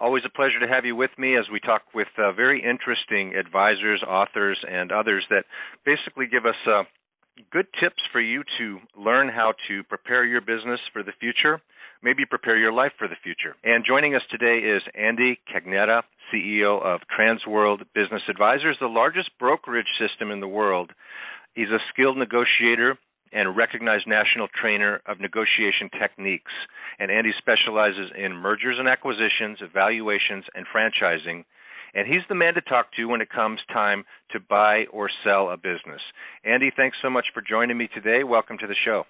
Always a pleasure to have you with me as we talk with uh, very interesting advisors, authors, and others that basically give us uh, good tips for you to learn how to prepare your business for the future, maybe prepare your life for the future. And joining us today is Andy Cagnetta, CEO of Transworld Business Advisors, the largest brokerage system in the world. He's a skilled negotiator and recognized national trainer of negotiation techniques. And Andy specializes in mergers and acquisitions, evaluations, and franchising. And he's the man to talk to when it comes time to buy or sell a business. Andy, thanks so much for joining me today. Welcome to the show.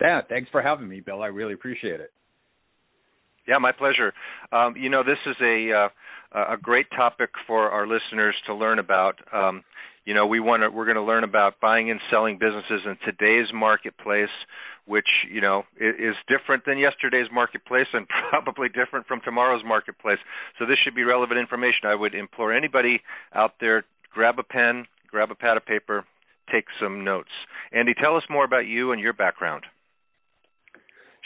Yeah, thanks for having me, Bill. I really appreciate it. Yeah, my pleasure. Um, you know, this is a uh, a great topic for our listeners to learn about. Um, you know we want to we're going to learn about buying and selling businesses in today's marketplace which you know is different than yesterday's marketplace and probably different from tomorrow's marketplace. So this should be relevant information. I would implore anybody out there grab a pen grab a pad of paper take some notes. Andy tell us more about you and your background.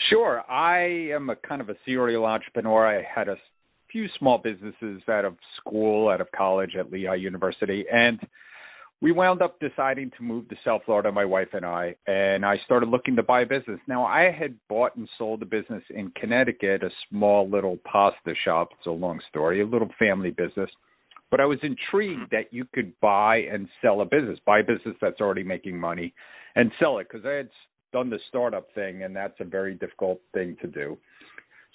Sure. I am a kind of a serial entrepreneur. I had a few small businesses out of school out of college at lehigh university and we wound up deciding to move to South Florida, my wife and I, and I started looking to buy a business. Now, I had bought and sold a business in Connecticut, a small little pasta shop. It's a long story, a little family business. But I was intrigued that you could buy and sell a business, buy a business that's already making money and sell it because I had done the startup thing, and that's a very difficult thing to do.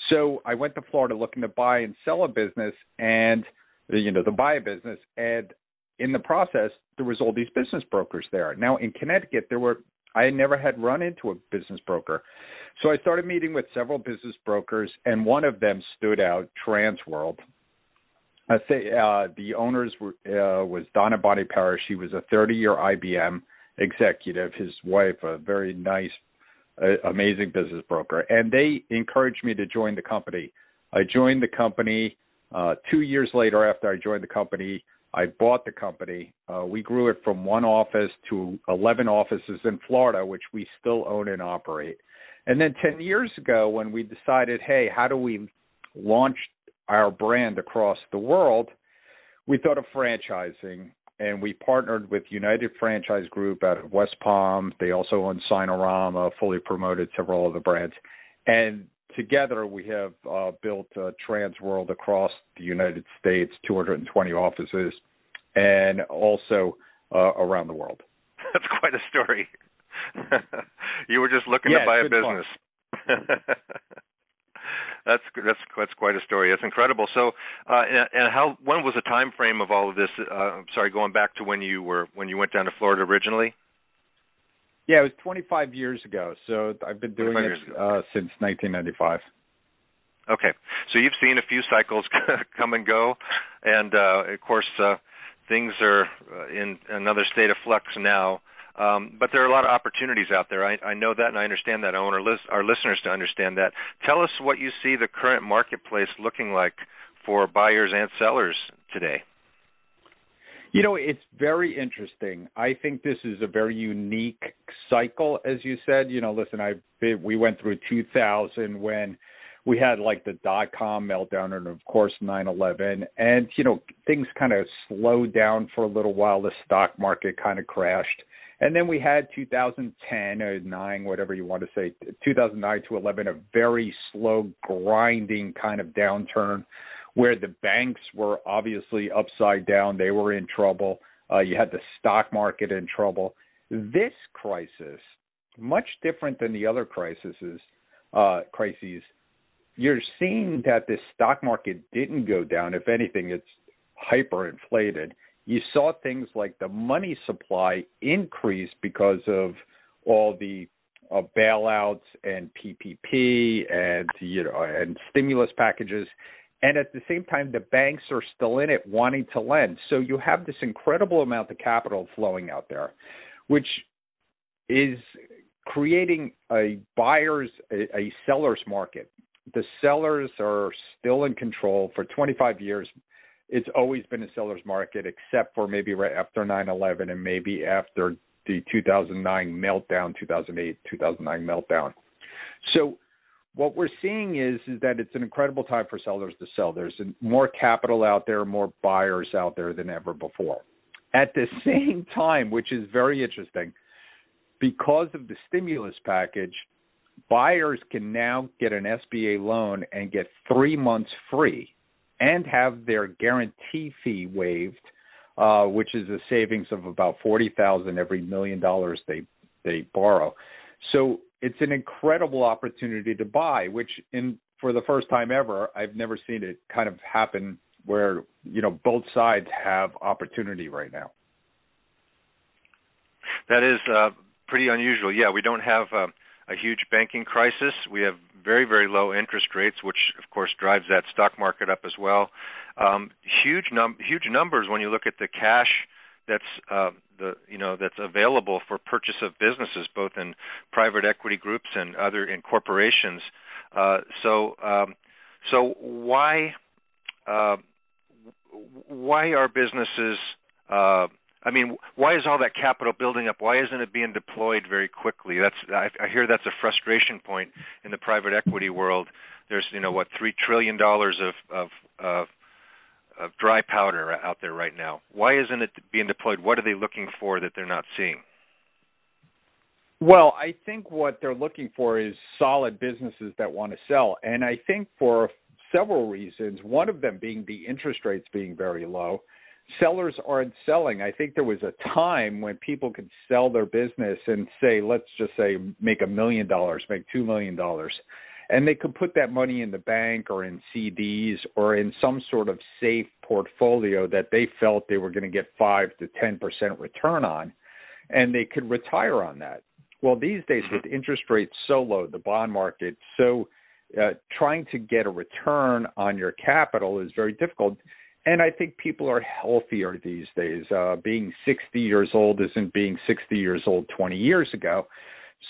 So I went to Florida looking to buy and sell a business and you know, to buy a business and in the process, there was all these business brokers there. Now in Connecticut, there were I never had run into a business broker, so I started meeting with several business brokers, and one of them stood out, Transworld. I say uh, the owners were uh, was Donna Bonnie Parrish. She was a 30-year IBM executive. His wife, a very nice, uh, amazing business broker, and they encouraged me to join the company. I joined the company. Uh, two years later, after I joined the company, I bought the company. Uh, we grew it from one office to 11 offices in Florida, which we still own and operate. And then 10 years ago, when we decided, hey, how do we launch our brand across the world? We thought of franchising, and we partnered with United Franchise Group out of West Palm. They also own Signarama, fully promoted several of the brands. And together we have uh, built uh, Transworld across the United States, 220 offices, and also uh, around the world. That's quite a story. you were just looking yeah, to buy a business. that's that's that's quite a story. That's incredible. So, uh, and, and how when was the time frame of all of this? Uh, sorry, going back to when you were when you went down to Florida originally. Yeah, it was 25 years ago. So I've been doing it uh, since 1995. Okay, so you've seen a few cycles come and go, and uh, of course uh, things are uh, in another state of flux now. Um, but there are a lot of opportunities out there. I, I know that, and I understand that. I want our, list, our listeners to understand that. Tell us what you see the current marketplace looking like for buyers and sellers today. You know, it's very interesting. I think this is a very unique cycle, as you said. You know, listen, I we went through 2000 when we had like the dot com meltdown and of course 9/11, and you know things kind of slowed down for a little while. The stock market kind of crashed, and then we had 2010 or uh, nine, whatever you want to say, 2009 to 11, a very slow grinding kind of downturn where the banks were obviously upside down, they were in trouble. Uh, you had the stock market in trouble. This crisis, much different than the other crises, uh, crises, you're seeing that the stock market didn't go down. If anything, it's hyperinflated. You saw things like the money supply increase because of all the uh, bailouts and PPP and you know and stimulus packages, and at the same time the banks are still in it wanting to lend. So you have this incredible amount of capital flowing out there, which is creating a buyer's a, a seller's market. The sellers are still in control for 25 years. It's always been a seller's market, except for maybe right after 9/11 and maybe after the 2009 meltdown, 2008, 2009 meltdown. So what we're seeing is is that it's an incredible time for sellers to sell. There's more capital out there, more buyers out there than ever before. At the same time, which is very interesting, because of the stimulus package, buyers can now get an SBA loan and get 3 months free and have their guarantee fee waived uh, which is a savings of about forty thousand every million dollars they they borrow. So it's an incredible opportunity to buy, which in for the first time ever, I've never seen it kind of happen where you know both sides have opportunity right now. That is uh, pretty unusual. Yeah, we don't have uh, a huge banking crisis. We have very very low interest rates, which of course drives that stock market up as well. Um, huge num huge numbers when you look at the cash that's uh, the you know that's available for purchase of businesses, both in private equity groups and other in corporations. Uh, so um, so why uh, why are businesses uh, I mean, why is all that capital building up? Why isn't it being deployed very quickly? That's I, I hear that's a frustration point in the private equity world. There's you know what three trillion dollars of of of of dry powder out there right now. Why isn't it being deployed? What are they looking for that they're not seeing? Well, I think what they're looking for is solid businesses that want to sell. And I think for several reasons, one of them being the interest rates being very low sellers aren't selling. I think there was a time when people could sell their business and say, let's just say, make a million dollars, make two million dollars, and they could put that money in the bank or in CDs or in some sort of safe portfolio that they felt they were going to get five to ten percent return on, and they could retire on that. Well, these days mm-hmm. with interest rates so low, the bond market so uh, trying to get a return on your capital is very difficult and I think people are healthier these days. Uh, being 60 years old isn't being 60 years old 20 years ago.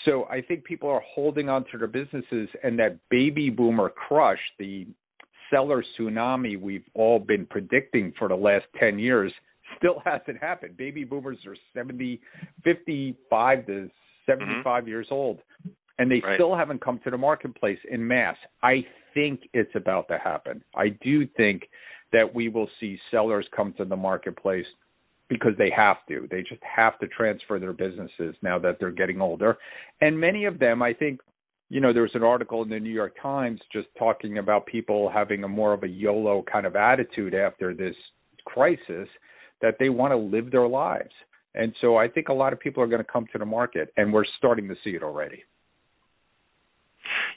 So I think people are holding on to their businesses, and that baby boomer crush, the seller tsunami we've all been predicting for the last 10 years, still hasn't happened. Baby boomers are 70, 55 to 75 mm-hmm. years old, and they right. still haven't come to the marketplace in mass. I think it's about to happen. I do think that we will see sellers come to the marketplace because they have to. They just have to transfer their businesses now that they're getting older. And many of them, I think, you know, there was an article in the New York Times just talking about people having a more of a YOLO kind of attitude after this crisis that they want to live their lives. And so I think a lot of people are going to come to the market, and we're starting to see it already.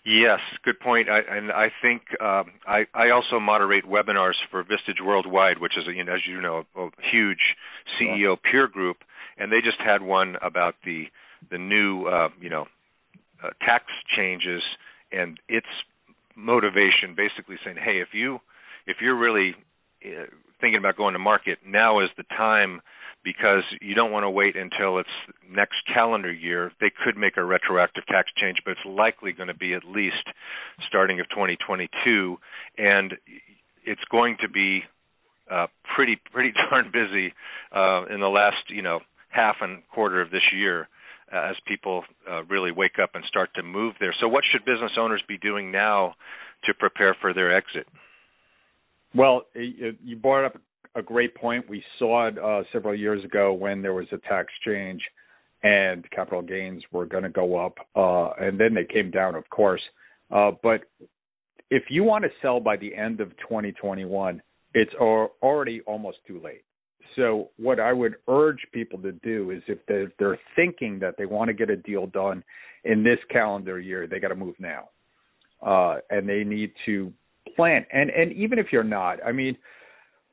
Yes, good point. I, and I think um, I, I also moderate webinars for Vistage Worldwide, which is, a, you know, as you know, a, a huge CEO peer group, and they just had one about the the new, uh, you know, uh, tax changes and its motivation, basically saying, hey, if you if you're really uh, thinking about going to market, now is the time because you don't want to wait until it's next calendar year. They could make a retroactive tax change, but it's likely going to be at least starting of 2022, and it's going to be uh, pretty pretty darn busy uh, in the last you know half and quarter of this year uh, as people uh, really wake up and start to move there. So, what should business owners be doing now to prepare for their exit? Well, you brought up a great point. We saw it uh, several years ago when there was a tax change and capital gains were going to go up, uh, and then they came down, of course. Uh, but if you want to sell by the end of 2021, it's already almost too late. So what I would urge people to do is if they're, they're thinking that they want to get a deal done in this calendar year, they got to move now, uh, and they need to plan. And and even if you're not, I mean,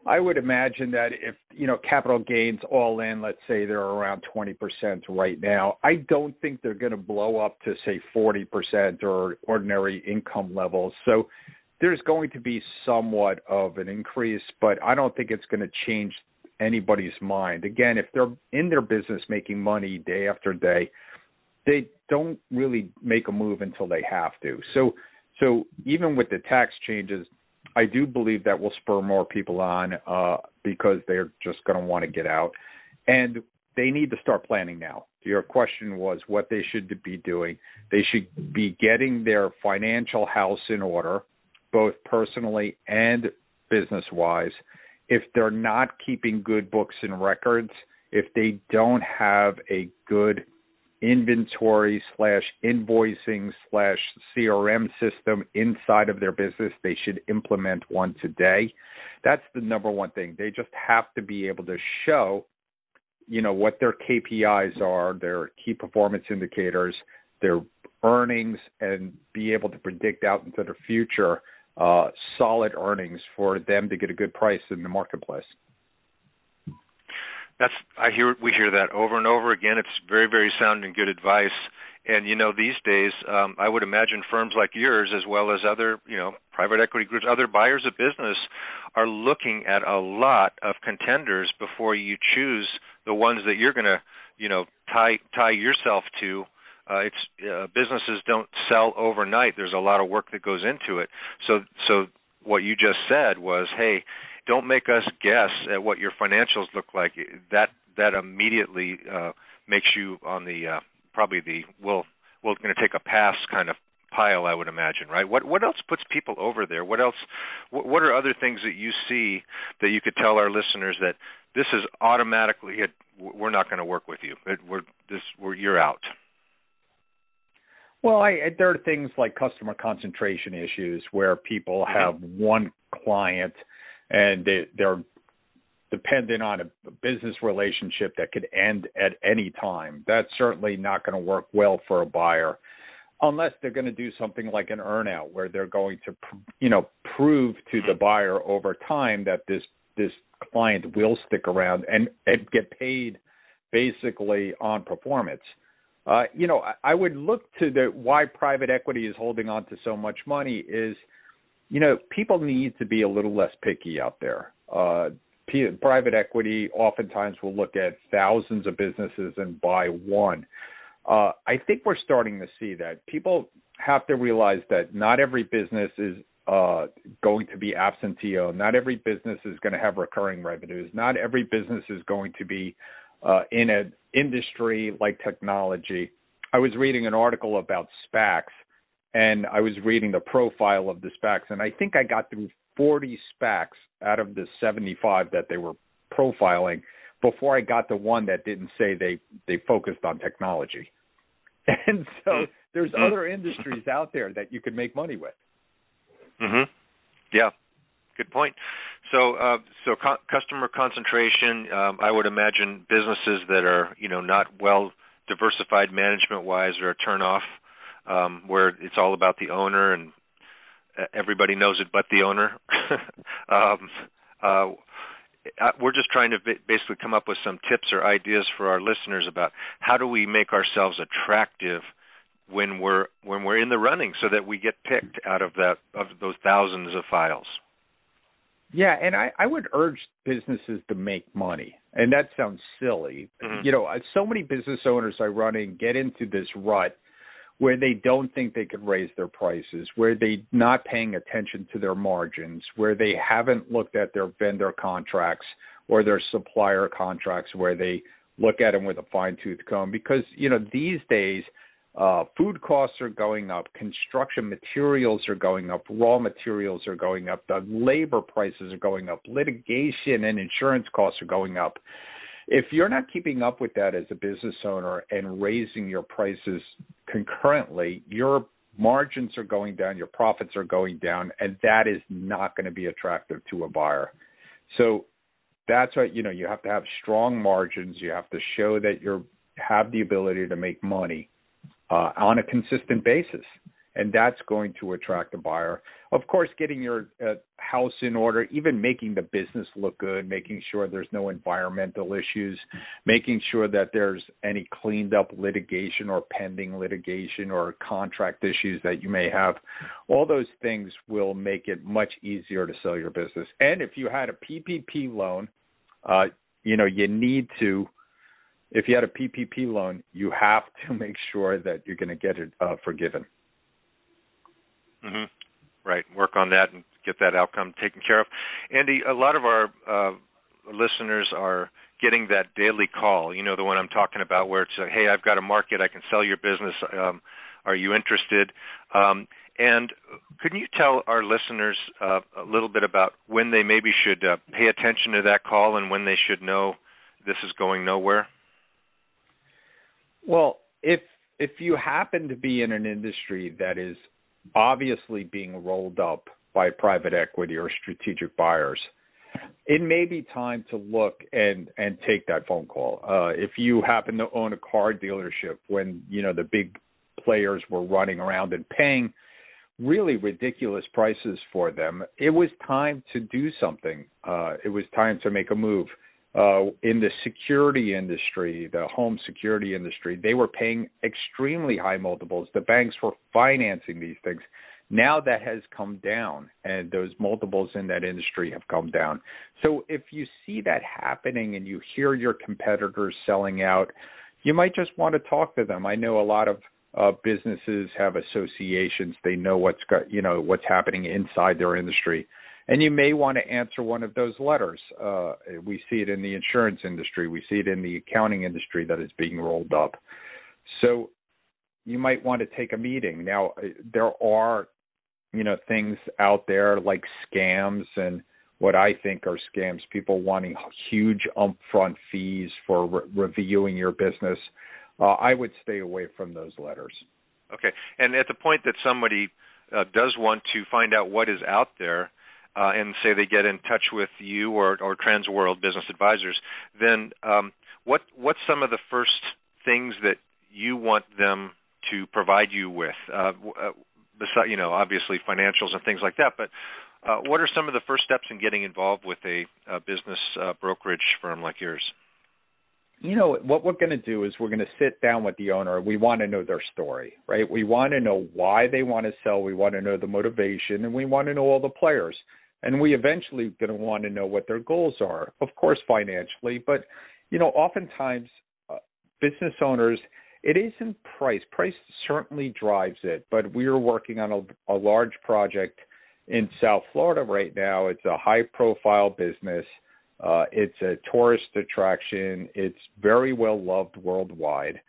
I would imagine that if you know capital gains all in, let's say they're around 20% right now, I don't think they're going to blow up to say 40% or ordinary income levels. So there's going to be somewhat of an increase, but I don't think it's going to change anybody's mind. Again, if they're in their business making money day after day, they don't really make a move until they have to. So so even with the tax changes, I do believe that will spur more people on uh, because they're just going to want to get out, and they need to start planning now. Your question was what they should be doing. They should be getting their financial house in order, both personally and business wise if they're not keeping good books and records, if they don't have a good inventory slash invoicing slash CRM system inside of their business, they should implement one today. That's the number one thing. They just have to be able to show, you know, what their KPIs are, their key performance indicators, their earnings, and be able to predict out into the future uh, solid earnings for them to get a good price in the marketplace. That's I hear we hear that over and over again. It's very very sound and good advice. And you know these days, um, I would imagine firms like yours, as well as other you know private equity groups, other buyers of business, are looking at a lot of contenders before you choose the ones that you're going to you know tie tie yourself to uh, it's uh, businesses don't sell overnight. There's a lot of work that goes into it. So so what you just said was, hey, don't make us guess at what your financials look like. That that immediately uh, makes you on the uh, probably the we'll we're going to take a pass kind of pile, I would imagine, right? What what else puts people over there? What else? What, what are other things that you see that you could tell our listeners that this is automatically we're not going to work with you. It, we're this we're you're out. Well, I, there are things like customer concentration issues where people mm-hmm. have one client and they, they're dependent on a business relationship that could end at any time. That's certainly not going to work well for a buyer unless they're going to do something like an earnout where they're going to you know prove to the buyer over time that this this client will stick around and, and get paid basically on performance. Uh, you know, I, I would look to the why private equity is holding on to so much money is, you know, people need to be a little less picky out there. Uh, private equity oftentimes will look at thousands of businesses and buy one. Uh, I think we're starting to see that people have to realize that not every business is uh, going to be absentee owned. Not every business is going to have recurring revenues. Not every business is going to be uh, in an industry like technology. I was reading an article about SPACs, and I was reading the profile of the SPACs, and I think I got through 40 SPACs out of the 75 that they were profiling before I got to one that didn't say they they focused on technology. And so mm-hmm. there's other industries out there that you could make money with. Mhm. Yeah. Good point. So, uh, so co- customer concentration. Um, I would imagine businesses that are, you know, not well diversified management-wise are a turnoff, um, where it's all about the owner and everybody knows it but the owner. um, uh, we're just trying to basically come up with some tips or ideas for our listeners about how do we make ourselves attractive when we're when we're in the running, so that we get picked out of that of those thousands of files. Yeah, and I, I would urge businesses to make money. And that sounds silly. Mm-hmm. You know, so many business owners I run in get into this rut where they don't think they could raise their prices, where they're not paying attention to their margins, where they haven't looked at their vendor contracts or their supplier contracts, where they look at them with a fine tooth comb. Because, you know, these days – uh, food costs are going up, construction materials are going up, raw materials are going up, the labor prices are going up, litigation and insurance costs are going up. If you're not keeping up with that as a business owner and raising your prices concurrently, your margins are going down, your profits are going down, and that is not going to be attractive to a buyer. So that's what you know. You have to have strong margins. You have to show that you have the ability to make money uh, on a consistent basis and that's going to attract a buyer. Of course, getting your uh, house in order, even making the business look good, making sure there's no environmental issues, making sure that there's any cleaned up litigation or pending litigation or contract issues that you may have. All those things will make it much easier to sell your business. And if you had a PPP loan, uh, you know, you need to if you had a PPP loan, you have to make sure that you're going to get it uh, forgiven. Mm-hmm. Right. Work on that and get that outcome taken care of. Andy, a lot of our uh, listeners are getting that daily call. You know, the one I'm talking about, where it's, like, "Hey, I've got a market. I can sell your business. Um, are you interested?" Um, and could you tell our listeners uh, a little bit about when they maybe should uh, pay attention to that call and when they should know this is going nowhere? Well, if if you happen to be in an industry that is obviously being rolled up by private equity or strategic buyers, it may be time to look and and take that phone call. Uh, if you happen to own a car dealership when you know the big players were running around and paying really ridiculous prices for them, it was time to do something. Uh, it was time to make a move. Uh, in the security industry, the home security industry, they were paying extremely high multiples. The banks were financing these things. Now that has come down, and those multiples in that industry have come down. So if you see that happening and you hear your competitors selling out, you might just want to talk to them. I know a lot of uh, businesses have associations; they know what's got, you know what's happening inside their industry and you may want to answer one of those letters. Uh, we see it in the insurance industry, we see it in the accounting industry that is being rolled up. So you might want to take a meeting. Now there are, you know, things out there like scams and what I think are scams. People wanting huge upfront fees for re- reviewing your business. Uh, I would stay away from those letters. Okay, and at the point that somebody uh, does want to find out what is out there, uh, and say they get in touch with you or, or Transworld Business Advisors, then um, what what's some of the first things that you want them to provide you with? Uh, uh, beside, you know, obviously financials and things like that, but uh, what are some of the first steps in getting involved with a, a business uh, brokerage firm like yours? you know what we're going to do is we're going to sit down with the owner we want to know their story right we want to know why they want to sell we want to know the motivation and we want to know all the players and we eventually going to want to know what their goals are of course financially but you know oftentimes uh, business owners it isn't price. Price certainly drives it but we're working on a, a large project in south florida right now. It's a high profile business. Uh, it's a tourist attraction. It's very well loved worldwide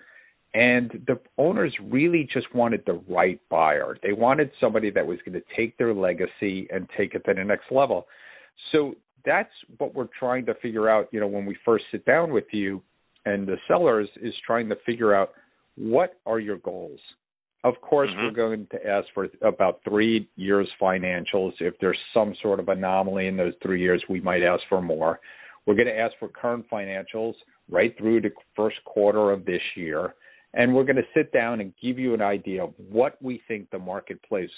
and the owners really just wanted the right buyer. They wanted somebody that was going to take their legacy and take it to the next level. So that's what we're trying to figure out, you know, when we first sit down with you and the sellers is trying to figure out what are your goals. Of course, mm-hmm. we're going to ask for about three years financials. If there's some sort of anomaly in those three years, we might ask for more. We're going to ask for current financials right through the first quarter of this year and we're going to sit down and give you an idea of what we think the marketplace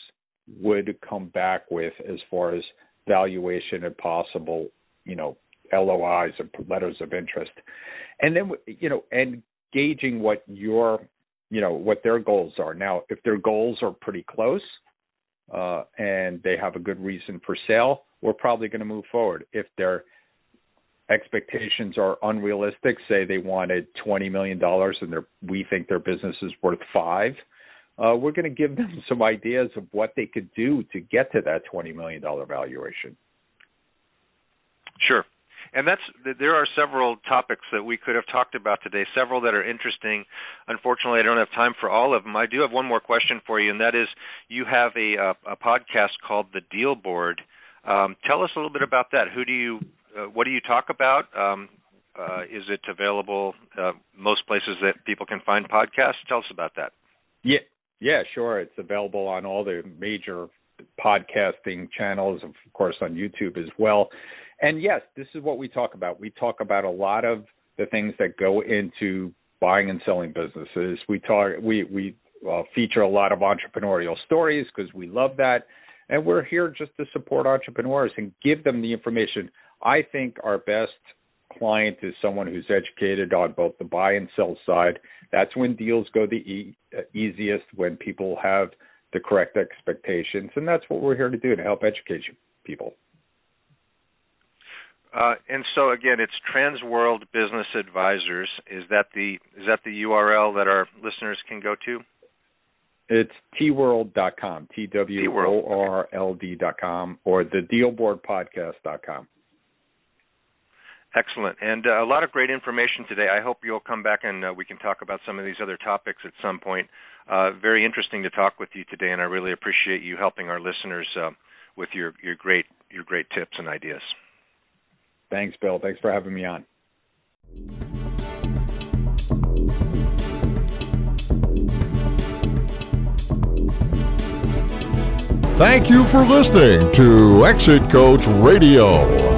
would come back with as far as valuation and possible, you know, LOIs and letters of interest. And then, you know, and gauging what your, you know, what their goals are. Now, if their goals are pretty close uh, and they have a good reason for sale, we're probably going to move forward. If they're expectations are unrealistic, say they wanted $20 million and we think their business is worth five, uh, we're going to give them some ideas of what they could do to get to that $20 million valuation. Sure. And that's there are several topics that we could have talked about today, several that are interesting. Unfortunately, I don't have time for all of them. I do have one more question for you, and that is you have a, a, a podcast called The Deal Board. Um, tell us a little bit about that. Who do you uh, what do you talk about? Um, uh, is it available uh, most places that people can find podcasts? Tell us about that. Yeah, Yeah, sure. It's available on all the major podcasting channels, of course, on YouTube as well. And yes, this is what we talk about. We talk about a lot of the things that go into buying and selling businesses. We talk, we we uh, feature a lot of entrepreneurial stories because we love that, and we're here just to support entrepreneurs and give them the information. I think our best client is someone who's educated on both the buy and sell side. That's when deals go the e- uh, easiest, when people have the correct expectations, and that's what we're here to do to help educate you people. Uh, and so again, it's Transworld Business Advisors. Is that the is that the URL that our listeners can go to? It's tworld.com, T W O R L D.com, or the dealboardpodcast.com. Excellent, and uh, a lot of great information today. I hope you'll come back and uh, we can talk about some of these other topics at some point. Uh, very interesting to talk with you today, and I really appreciate you helping our listeners uh, with your, your great your great tips and ideas. Thanks, Bill. Thanks for having me on. Thank you for listening to Exit Coach Radio.